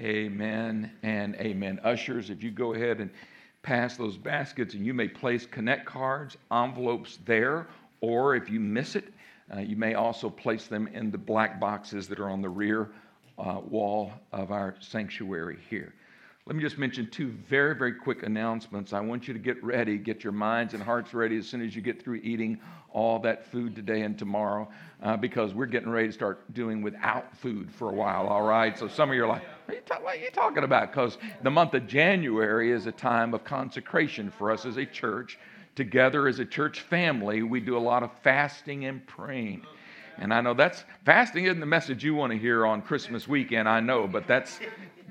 Amen and amen. Ushers, if you go ahead and pass those baskets, and you may place connect cards, envelopes there, or if you miss it, uh, you may also place them in the black boxes that are on the rear uh, wall of our sanctuary here. Let me just mention two very, very quick announcements. I want you to get ready, get your minds and hearts ready as soon as you get through eating all that food today and tomorrow, uh, because we're getting ready to start doing without food for a while, all right? So some of you are like, what are you talking about? Because the month of January is a time of consecration for us as a church. Together as a church family, we do a lot of fasting and praying. And I know that's fasting isn't the message you want to hear on Christmas weekend, I know, but that's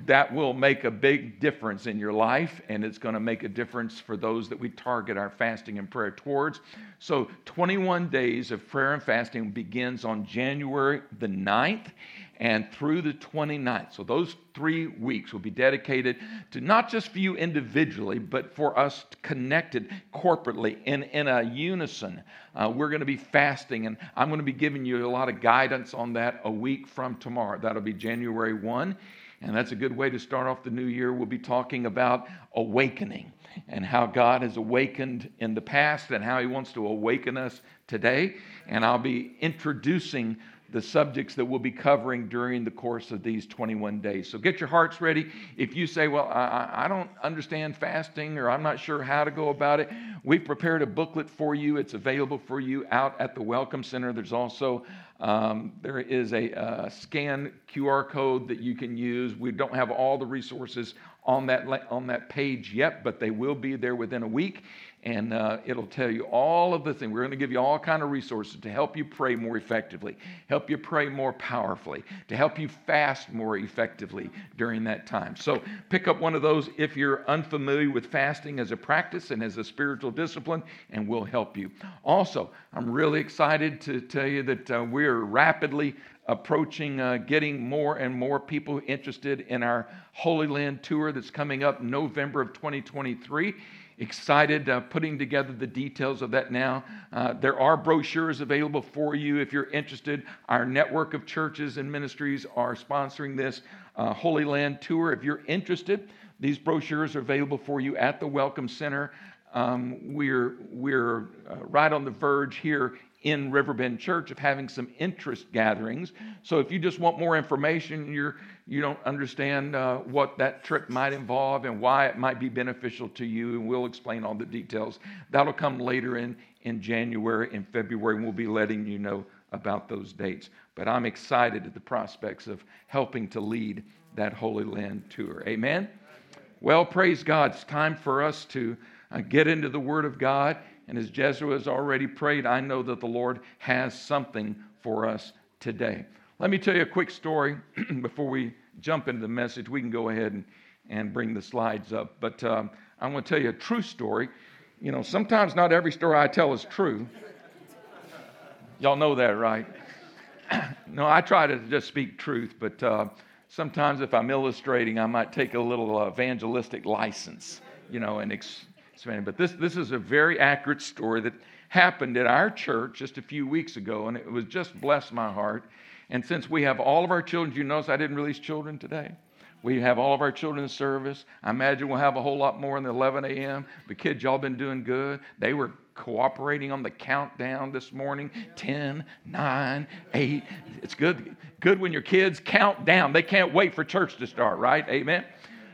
that will make a big difference in your life, and it's going to make a difference for those that we target our fasting and prayer towards. So, 21 days of prayer and fasting begins on January the 9th and through the 29th. So, those three weeks will be dedicated to not just for you individually, but for us connected corporately in, in a unison. Uh, we're going to be fasting, and I'm going to be giving you a lot of guidance on that a week from tomorrow. That'll be January 1. And that's a good way to start off the new year. We'll be talking about awakening and how God has awakened in the past and how He wants to awaken us today. And I'll be introducing the subjects that we'll be covering during the course of these 21 days. So get your hearts ready. If you say, Well, I, I, don't understand fasting or I'm not sure how to go about it, we've prepared a booklet for you. It's available for you out at the Welcome Center. There's also um, there is a scan QR code that you can use. We don't have all the resources on that, on that page yet, but they will be there within a week and uh, it'll tell you all of the things. We're going to give you all kind of resources to help you pray more effectively, help you pray more powerfully, to help you fast more effectively during that time. So pick up one of those if you're unfamiliar with fasting as a practice and as a spiritual discipline, and we'll help you. Also, I'm really excited to tell you that uh, we're rapidly approaching uh, getting more and more people interested in our Holy Land tour that's coming up November of 2023 excited uh, putting together the details of that now. Uh, there are brochures available for you if you're interested. Our network of churches and ministries are sponsoring this uh, Holy Land tour. If you're interested, these brochures are available for you at the Welcome Center. Um, we're we're uh, right on the verge here in Riverbend Church of having some interest gatherings. So if you just want more information, you're you don't understand uh, what that trip might involve and why it might be beneficial to you, and we'll explain all the details. That'll come later in, in January and February, and we'll be letting you know about those dates. But I'm excited at the prospects of helping to lead that Holy Land tour. Amen? Well, praise God. It's time for us to uh, get into the Word of God. And as Jesua has already prayed, I know that the Lord has something for us today. Let me tell you a quick story before we jump into the message. We can go ahead and, and bring the slides up. But um, I want to tell you a true story. You know, sometimes not every story I tell is true. Y'all know that, right? no, I try to just speak truth, but uh, sometimes if I'm illustrating, I might take a little evangelistic license, you know, and expand. But this, this is a very accurate story that happened at our church just a few weeks ago, and it was just blessed my heart. And since we have all of our children, you notice I didn't release children today. We have all of our children in service. I imagine we'll have a whole lot more in the 11 a.m. The kids, y'all been doing good. They were cooperating on the countdown this morning 10, 9, 8. It's good, good when your kids count down. They can't wait for church to start, right? Amen.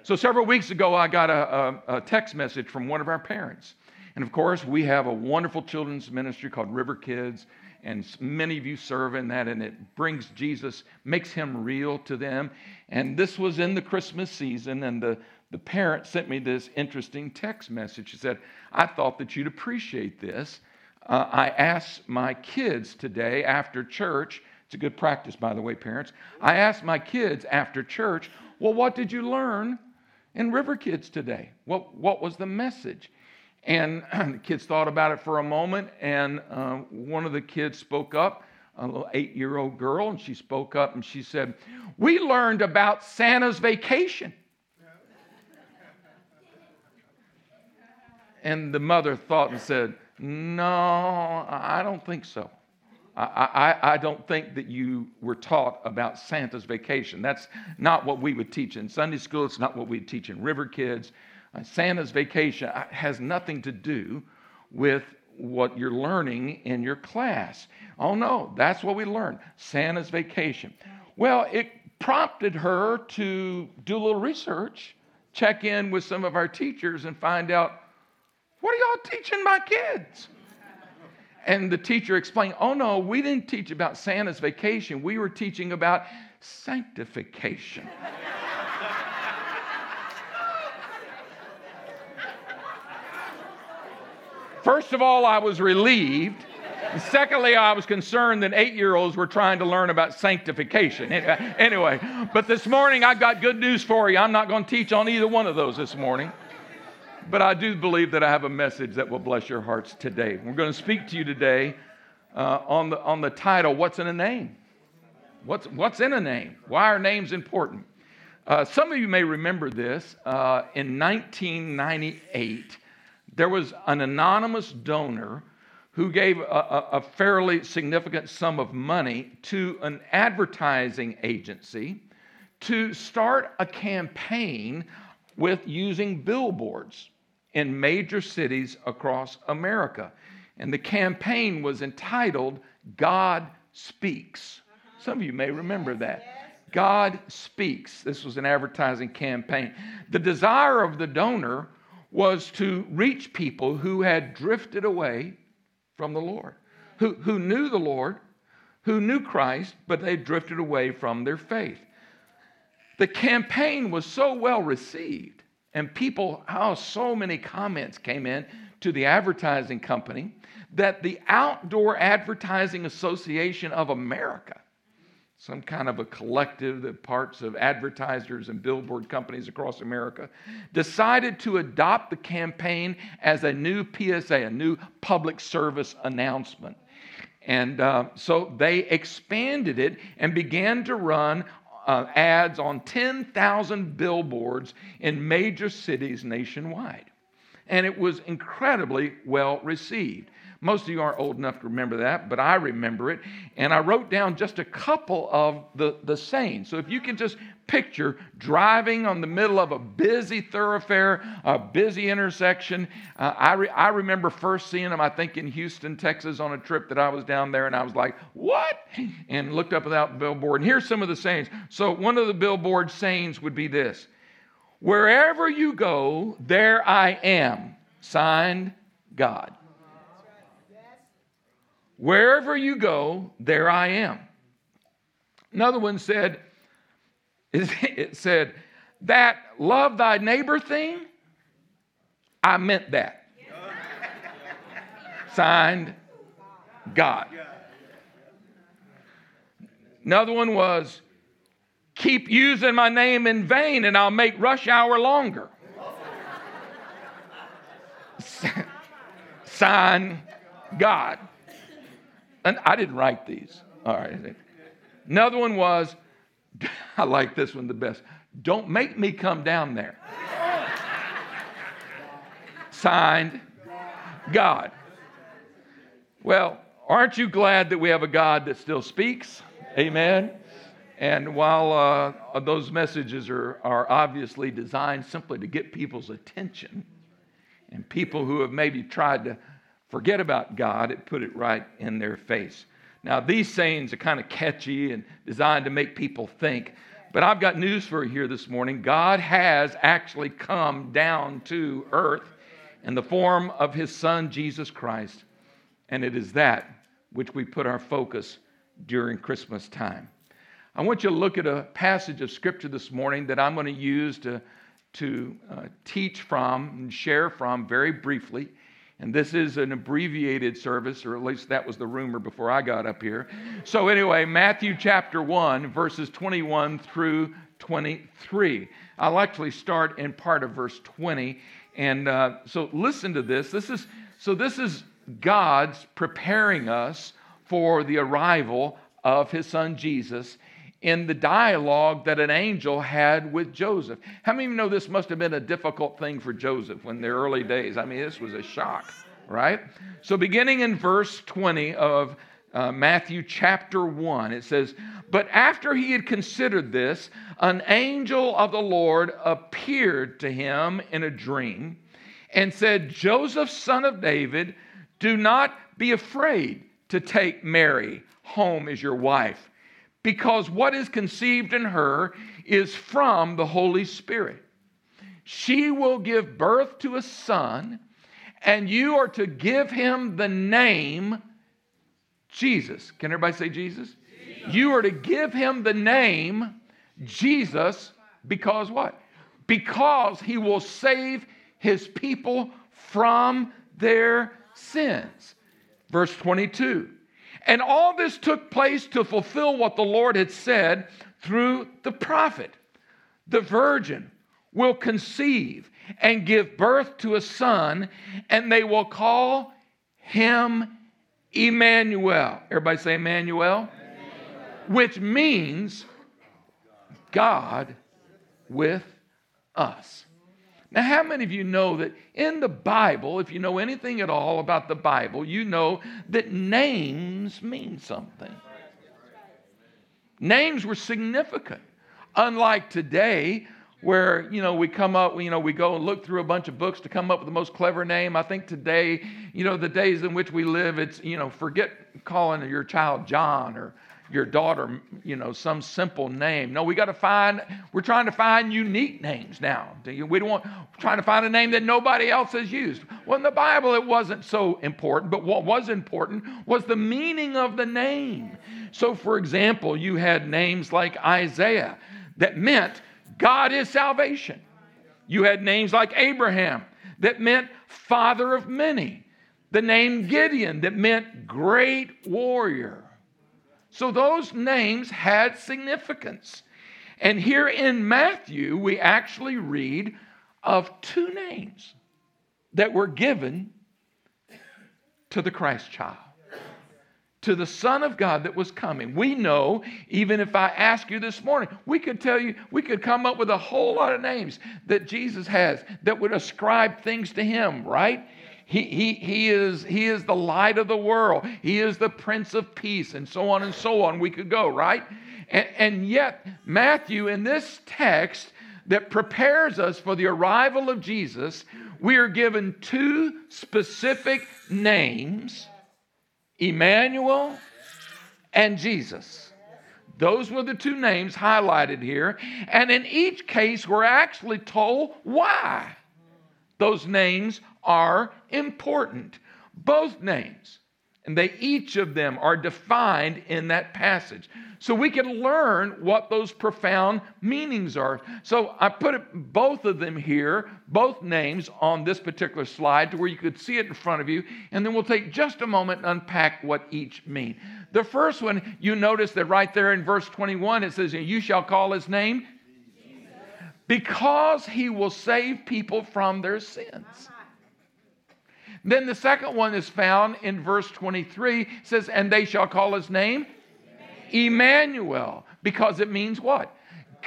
So several weeks ago, I got a, a, a text message from one of our parents. And of course, we have a wonderful children's ministry called River Kids and many of you serve in that, and it brings Jesus, makes him real to them. And this was in the Christmas season, and the, the parent sent me this interesting text message. She said, I thought that you'd appreciate this. Uh, I asked my kids today after church, it's a good practice, by the way, parents. I asked my kids after church, well, what did you learn in River Kids today? What, what was the message? And the kids thought about it for a moment, and uh, one of the kids spoke up, a little eight year old girl, and she spoke up and she said, We learned about Santa's vacation. and the mother thought and said, No, I don't think so. I, I, I, don't think that you were taught about Santa's vacation. That's not what we would teach in Sunday school. It's not what we teach in River Kids. Uh, Santa's vacation uh, has nothing to do with what you're learning in your class. Oh, no, that's what we learned Santa's vacation. Well, it prompted her to do a little research, check in with some of our teachers, and find out what are y'all teaching my kids? And the teacher explained, Oh, no, we didn't teach about Santa's vacation. We were teaching about sanctification. First of all, I was relieved. Secondly, I was concerned that eight year olds were trying to learn about sanctification. Anyway, but this morning I've got good news for you. I'm not going to teach on either one of those this morning. But I do believe that I have a message that will bless your hearts today. We're going to speak to you today uh, on, the, on the title, What's in a Name? What's, what's in a name? Why are names important? Uh, some of you may remember this. Uh, in 1998, there was an anonymous donor who gave a, a, a, fairly significant sum of money to an advertising agency to start a campaign with using billboards in major cities across America. And the campaign was entitled God Speaks. Some of you may remember that. God Speaks. This was an advertising campaign. The desire of the donor was to reach people who had drifted away from the Lord, who, who knew the Lord, who knew Christ, but they drifted away from their faith. The campaign was so well received and people, oh, so many comments came in to the advertising company that the Outdoor Advertising Association of America, some kind of a collective that parts of advertisers and billboard companies across America, decided to adopt the campaign as a new PSA, a new public service announcement. And uh, so they expanded it and began to run uh, ads on 10,000 billboards in major cities nationwide. And it was incredibly well received. Most of you aren't old enough to remember that, but I remember it. And I wrote down just a couple of the, the sayings. So if you can just picture driving on the middle of a busy thoroughfare, a busy intersection. Uh, I, re- I remember first seeing them, I think, in Houston, Texas, on a trip that I was down there, and I was like, what? And looked up without billboard. And here's some of the sayings. So one of the billboard sayings would be this Wherever you go, there I am. Signed, God. Wherever you go, there I am. Another one said, it said, that love thy neighbor thing, I meant that. Signed, God. Another one was, keep using my name in vain and I'll make rush hour longer. Sign, God. And I didn't write these. All right. Another one was, I like this one the best. Don't make me come down there. Signed, God. Well, aren't you glad that we have a God that still speaks? Amen. And while uh, those messages are, are obviously designed simply to get people's attention, and people who have maybe tried to forget about God, it put it right in their face. Now, these sayings are kind of catchy and designed to make people think, but I've got news for you here this morning. God has actually come down to earth in the form of his son, Jesus Christ, and it is that which we put our focus during Christmas time. I want you to look at a passage of scripture this morning that I'm going to use to, to uh, teach from and share from very briefly. And this is an abbreviated service, or at least that was the rumor before I got up here. So, anyway, Matthew chapter 1, verses 21 through 23. I'll actually start in part of verse 20. And uh, so, listen to this. This is so, this is God's preparing us for the arrival of his son Jesus in the dialogue that an angel had with Joseph. How many of you know this must have been a difficult thing for Joseph when the early days? I mean, this was a shock, right? So, beginning in verse 20 of uh, Matthew chapter 1. It says, But after he had considered this, an angel of the Lord appeared to him in a dream and said, Joseph, son of David, do not be afraid to take Mary home as your wife, because what is conceived in her is from the Holy Spirit. She will give birth to a son, and you are to give him the name Jesus. Can everybody say Jesus? Jesus? You are to give him the name Jesus because what? Because he will save his people from their sins. Verse 22. And all this took place to fulfill what the Lord had said through the prophet. The virgin will conceive and give birth to a son, and they will call him Emmanuel. Everybody say Emmanuel? Emmanuel. Which means God with us. Now, how many of you know that in the Bible, if you know anything at all about the Bible, you know that names mean something? Names were significant. Unlike today, where you know we come up you know we go and look through a bunch of books to come up with the most clever name i think today you know the days in which we live it's you know forget calling your child john or your daughter you know some simple name. No we got to find we're trying to find unique names now. We don't want trying to find a name that nobody else has used. Well in the bible it wasn't so important but what was important was the meaning of the name. So for example you had names like isaiah that meant God is salvation. You had names like Abraham that meant father of many, the name Gideon that meant great warrior. So those names had significance. And here in Matthew, we actually read of two names that were given to the Christ child to the Son of God that was coming. We know, even if I ask you this morning, we could tell you, we could come up with a whole lot of names that Jesus has that would ascribe things to him, right? He, he, he, is, he is the light of the world. He is the Prince of Peace, and so on and so on. We could go, right? And, and yet, Matthew, in this text that prepares us for the arrival of Jesus, we are given two specific names Emmanuel and Jesus. Those were the two names highlighted here. And in each case, we're actually told why those names are important. Both names. And they each of them are defined in that passage so we can learn what those profound meanings are. So I put it, both of them here, both names on this particular slide to where you could see it in front of you, and then we'll take just a moment and unpack what each mean. The first one, you notice that right there in verse 21, it says, You shall call his name because he will save people from their sins. Then the second one is found in verse 23 says, And they shall call his name Emmanuel, because it means what?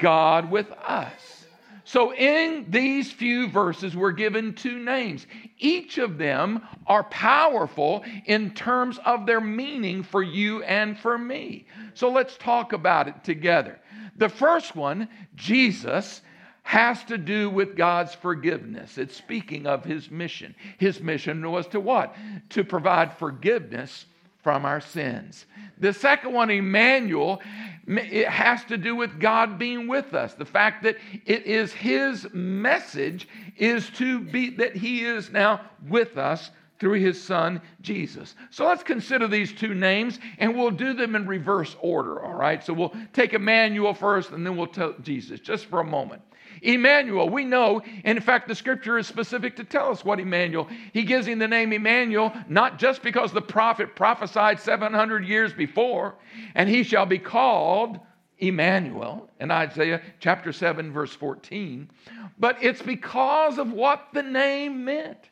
God with us. So, in these few verses, we're given two names. Each of them are powerful in terms of their meaning for you and for me. So, let's talk about it together. The first one, Jesus, has to do with God's forgiveness. It's speaking of his mission. His mission was to what? To provide forgiveness from our sins. The second one, Emmanuel, it has to do with God being with us. The fact that it is His message is to be that He is now with us through His Son, Jesus. So let's consider these two names and we'll do them in reverse order, all right? So we'll take Emmanuel first and then we'll tell Jesus just for a moment. Emmanuel, we know, in fact, the scripture is specific to tell us what Emmanuel. He gives him the name Emmanuel, not just because the prophet prophesied 700 years before, and he shall be called Emmanuel in Isaiah chapter 7, verse 14, but it's because of what the name meant.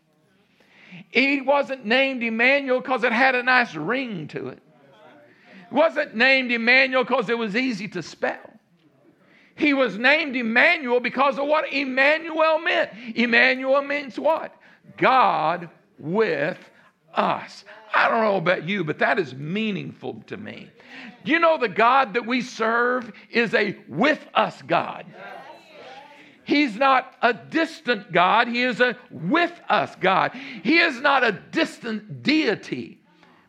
He wasn't named Emmanuel because it had a nice ring to it. It wasn't named Emmanuel because it was easy to spell. He was named Emmanuel because of what Emmanuel meant. Emmanuel means what? God with us. I don't know about you, but that is meaningful to me. You know, the God that we serve is a with us God. He's not a distant God, He is a with us God. He is not a distant deity.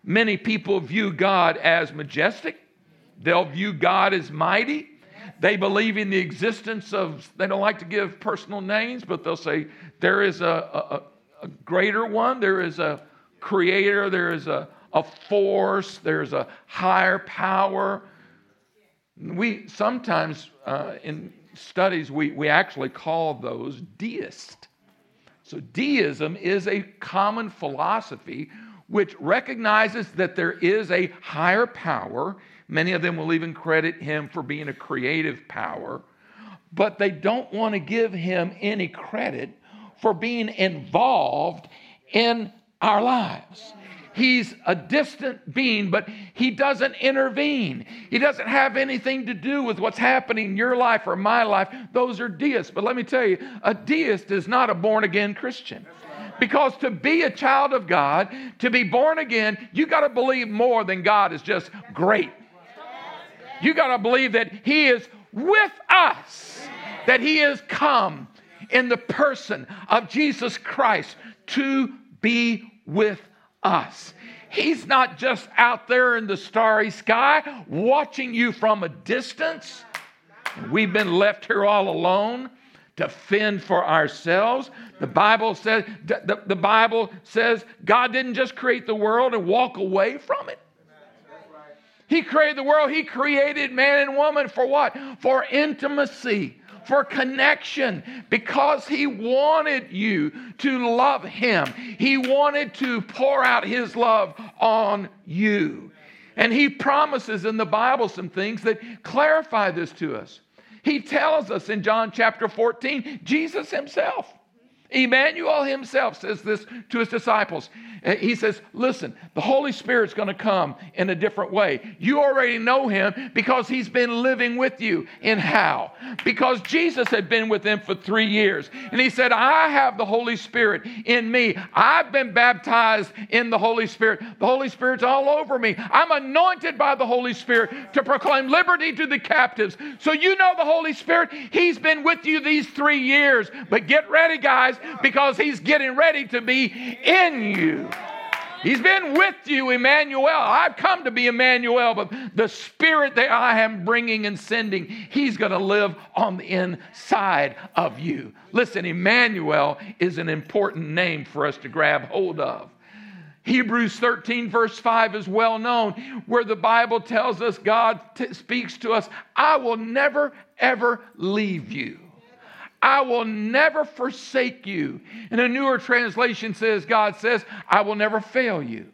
Many people view God as majestic, they'll view God as mighty. They believe in the existence of, they don't like to give personal names, but they'll say there is a, a, a greater one, there is a creator, there is a, a force, there's a higher power. We sometimes uh, in studies, we, we actually call those deist. So, deism is a common philosophy which recognizes that there is a higher power. Many of them will even credit him for being a creative power, but they don't want to give him any credit for being involved in our lives. He's a distant being, but he doesn't intervene. He doesn't have anything to do with what's happening in your life or my life. Those are deists. But let me tell you, a deist is not a born again Christian. Because to be a child of God, to be born again, you got to believe more than God is just great. You got to believe that He is with us, that He has come in the person of Jesus Christ to be with us. He's not just out there in the starry sky watching you from a distance. We've been left here all alone to fend for ourselves. The Bible says the, the Bible says God didn't just create the world and walk away from it. He created the world, he created man and woman for what? For intimacy for connection because He wanted you to love Him. He wanted to pour out His love on you. And He promises in the Bible some things that clarify this to us. He tells us in John chapter 14, Jesus Himself. Emmanuel himself says this to his disciples. He says, Listen, the Holy Spirit's going to come in a different way. You already know him because he's been living with you. In how? Because Jesus had been with them for three years. And he said, I have the Holy Spirit in me. I've been baptized in the Holy Spirit. The Holy Spirit's all over me. I'm anointed by the Holy Spirit to proclaim liberty to the captives. So you know the Holy Spirit. He's been with you these three years. But get ready, guys, because he's getting ready to be in you. He's been with you, Emmanuel. I've come to be Emmanuel, but the Spirit that I am bringing and sending, He's going to live on the inside of you. Listen, Emmanuel is an important name for us to grab hold of. Hebrews 13, verse 5 is well known, where the Bible tells us God t- speaks to us, I will never, ever leave you. I will never forsake you. And a newer translation says, God says, I will never fail you.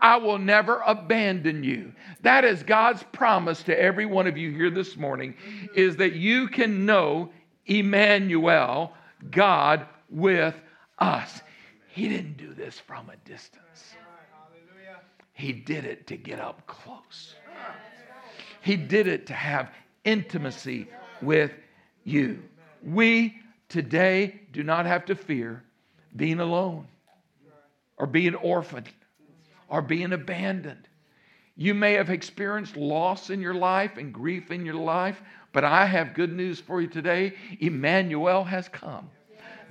I will never abandon you. That is God's promise to every one of you here this morning is that you can know Emmanuel, God with us. He didn't do this from a distance. He did it to get up close. He did it to have intimacy with you. We today do not have to fear being alone or being orphaned or being abandoned. You may have experienced loss in your life and grief in your life, but I have good news for you today. Emmanuel has come.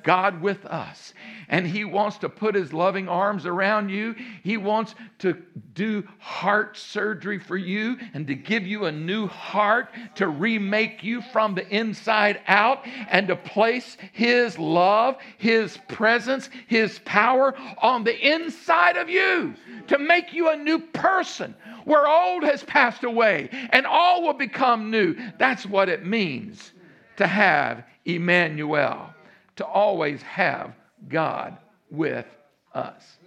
God with us. And He wants to put His loving arms around you. He wants to do heart surgery for you and to give you a new heart to remake you from the inside out and to place His love, His presence, His power on the inside of you to make you a new person where old has passed away and all will become new. That's what it means to have Emmanuel to always have God with us.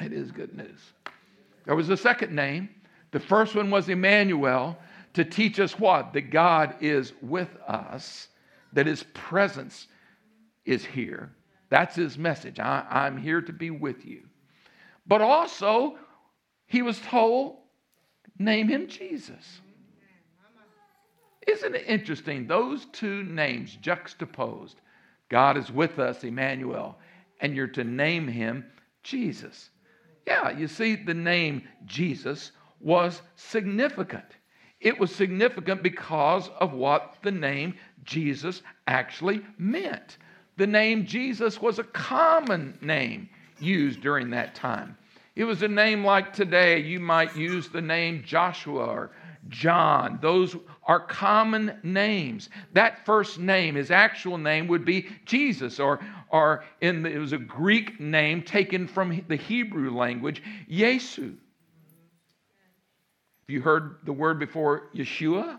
It is good news. There was a second name. The first one was Emmanuel to teach us what? That God is with us, that his presence is here. That's his message. I, am here to be with you. But also, he was told, name him Jesus. Isn't it interesting? Those two names juxtaposed God is with us, Emmanuel, and you're to name him Jesus. Yeah, you see, the name Jesus was significant. It was significant because of what the name Jesus actually meant. The name Jesus was a common name used during that time. It was a name like today, you might use the name Joshua or John. Those are common names. That first name, his actual name, would be Jesus, or, or in the, it was a Greek name taken from the Hebrew language, Yesu. Have you heard the word before, Yeshua?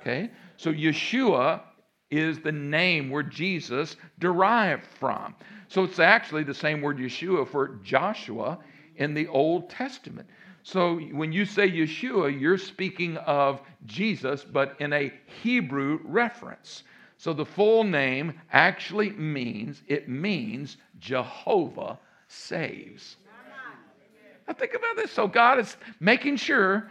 Okay, so Yeshua is the name where Jesus derived from. So it's actually the same word Yeshua for Joshua in the Old Testament. So when you say Yeshua, you're speaking of Jesus, but in a Hebrew reference. So the full name actually means, it means Jehovah saves. Now think about this. So God is making sure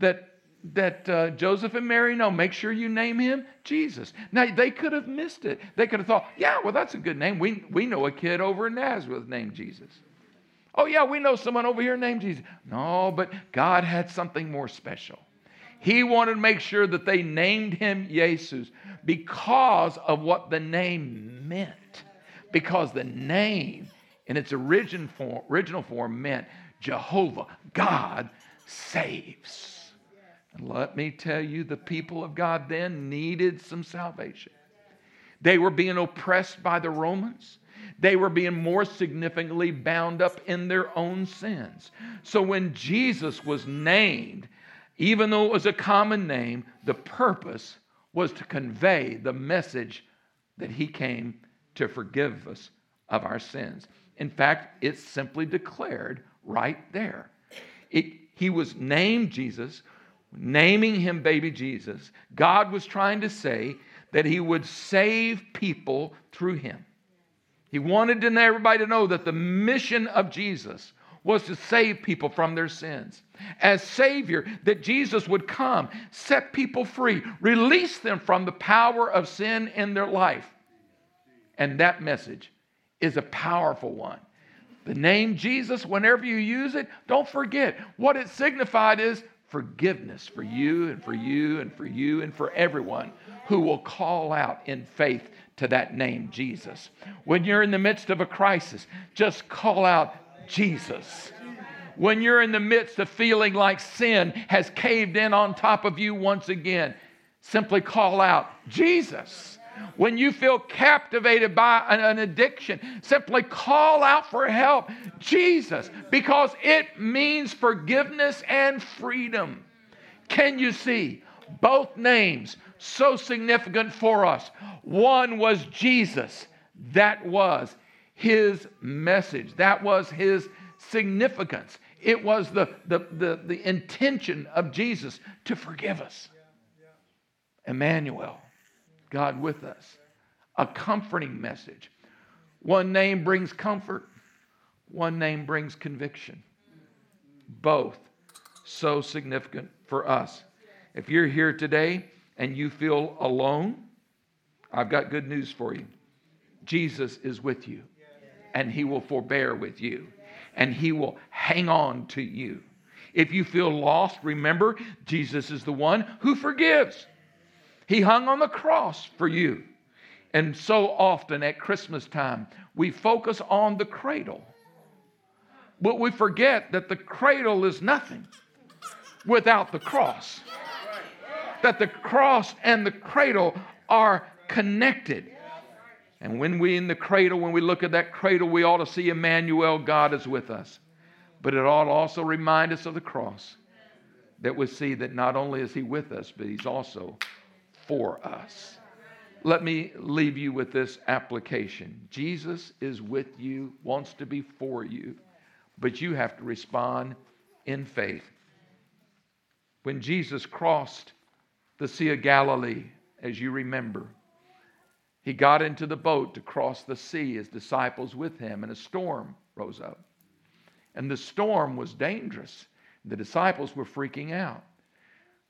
that that uh, Joseph and Mary know. Make sure you name him Jesus. Now they could have missed it. They could have thought, yeah, well that's a good name. We we know a kid over in Nazareth named Jesus. Oh, yeah, we know someone over here named Jesus. No, but God had something more special. He wanted to make sure that they named him Jesus because of what the name meant. Because the name in its origin form, original form meant Jehovah, God saves. And let me tell you, the people of God then needed some salvation. They were being oppressed by the Romans. They were being more significantly bound up in their own sins. So when Jesus was named, even though it was a common name, the purpose was to convey the message that he came to forgive us of our sins. In fact, it's simply declared right there. It, he was named Jesus, naming him baby Jesus. God was trying to say that he would save people through him. He wanted everybody to know that the mission of Jesus was to save people from their sins. As Savior, that Jesus would come, set people free, release them from the power of sin in their life. And that message is a powerful one. The name Jesus, whenever you use it, don't forget what it signified is forgiveness for you and for you and for you and for everyone who will call out in faith to that name, Jesus. When you're in the midst of a crisis, just call out Jesus. When you're in the midst of feeling like sin has caved in on top of you once again, simply call out Jesus. When you feel captivated by an, addiction, simply call out for help, Jesus, because it means forgiveness and freedom. Can you see? Both names so significant for us. One was Jesus, that was his message, that was his significance. It was the, the, the, the intention of Jesus to forgive us. Emmanuel, God with us. A comforting message. One name brings comfort, one name brings conviction. Both so significant for us. If you're here today and you feel alone, I've got good news for you. Jesus is with you, and he will forbear with you, and he will hang on to you. If you feel lost, remember, Jesus is the one who forgives. He hung on the cross for you. And so often at Christmas time, we focus on the cradle. But we forget that the cradle is nothing without the cross that the cross and the cradle are connected. And when we in the cradle, when we look at that cradle, we ought to see Emmanuel, God is with us. But it ought to also remind us of the cross that we see that not only is He with us, but He's also for us. Let me leave you with this application Jesus is with you, wants to be for you, but you have to respond in faith. When Jesus crossed the Sea of Galilee, as you remember. He got into the boat to cross the sea, his disciples with him, and a storm rose up. And the storm was dangerous. The disciples were freaking out.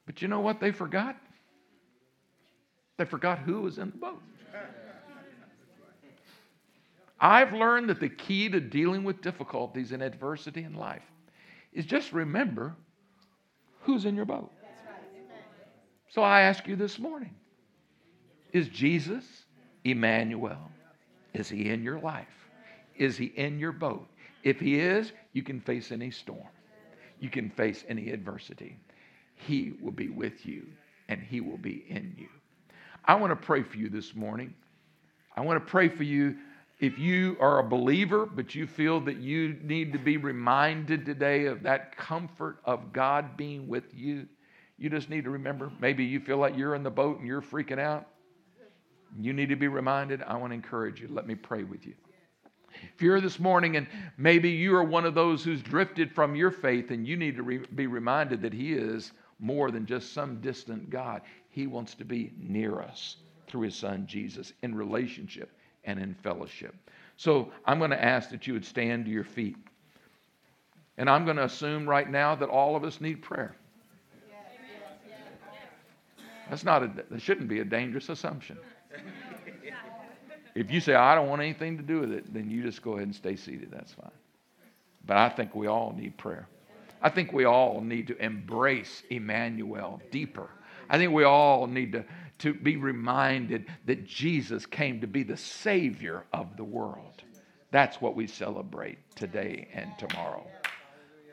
But you know what they forgot? They forgot who was in the boat. I've learned that the key to dealing with difficulties and adversity in life is just remember who's in your boat. So I ask you this morning is Jesus Emmanuel? Is he in your life? Is he in your boat? If he is, you can face any storm, you can face any adversity. He will be with you and he will be in you. I want to pray for you this morning. I want to pray for you if you are a believer, but you feel that you need to be reminded today of that comfort of God being with you, you just need to remember maybe you feel like you're in the boat and you're freaking out. You need to be reminded. I want to encourage you. Let me pray with you. If you're this morning and maybe you are one of those who's drifted from your faith and you need to re- be reminded that He is more than just some distant God, He wants to be near us through His Son Jesus in relationship and in fellowship. So I'm going to ask that you would stand to your feet. And I'm going to assume right now that all of us need prayer. That's not a, that shouldn't be a dangerous assumption. If you say, I don't want anything to do with it, then you just go ahead and stay seated. That's fine. But I think we all need prayer. I think we all need to embrace Emmanuel deeper. I think we all need to, to be reminded that Jesus came to be the Savior of the world. That's what we celebrate today and tomorrow.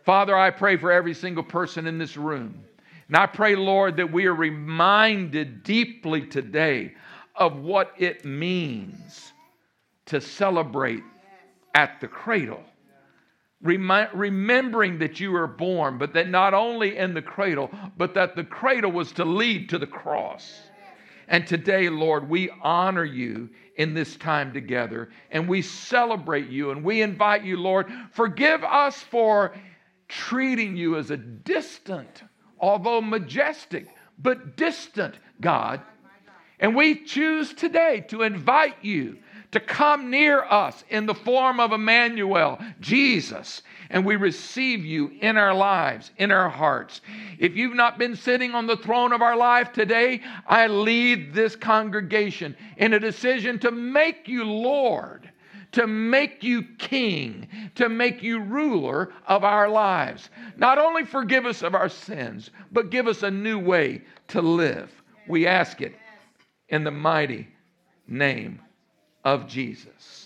Father, I pray for every single person in this room. And I pray, Lord, that we are reminded deeply today of what it means to celebrate at the cradle. Remi- remembering that you were born, but that not only in the cradle, but that the cradle was to lead to the cross. And today, Lord, we honor you in this time together and we celebrate you and we invite you, Lord, forgive us for treating you as a distant, although majestic, but distant God and we choose today to invite you to come near us in the form of Emmanuel, Jesus, and we receive you in our lives, in our hearts. If you've not been sitting on the throne of our life today, I lead this congregation in a decision to make you Lord, to make you King, to make you ruler of our lives. Not only forgive us of our sins, but give us a new way to live. We ask it in the mighty name of Jesus.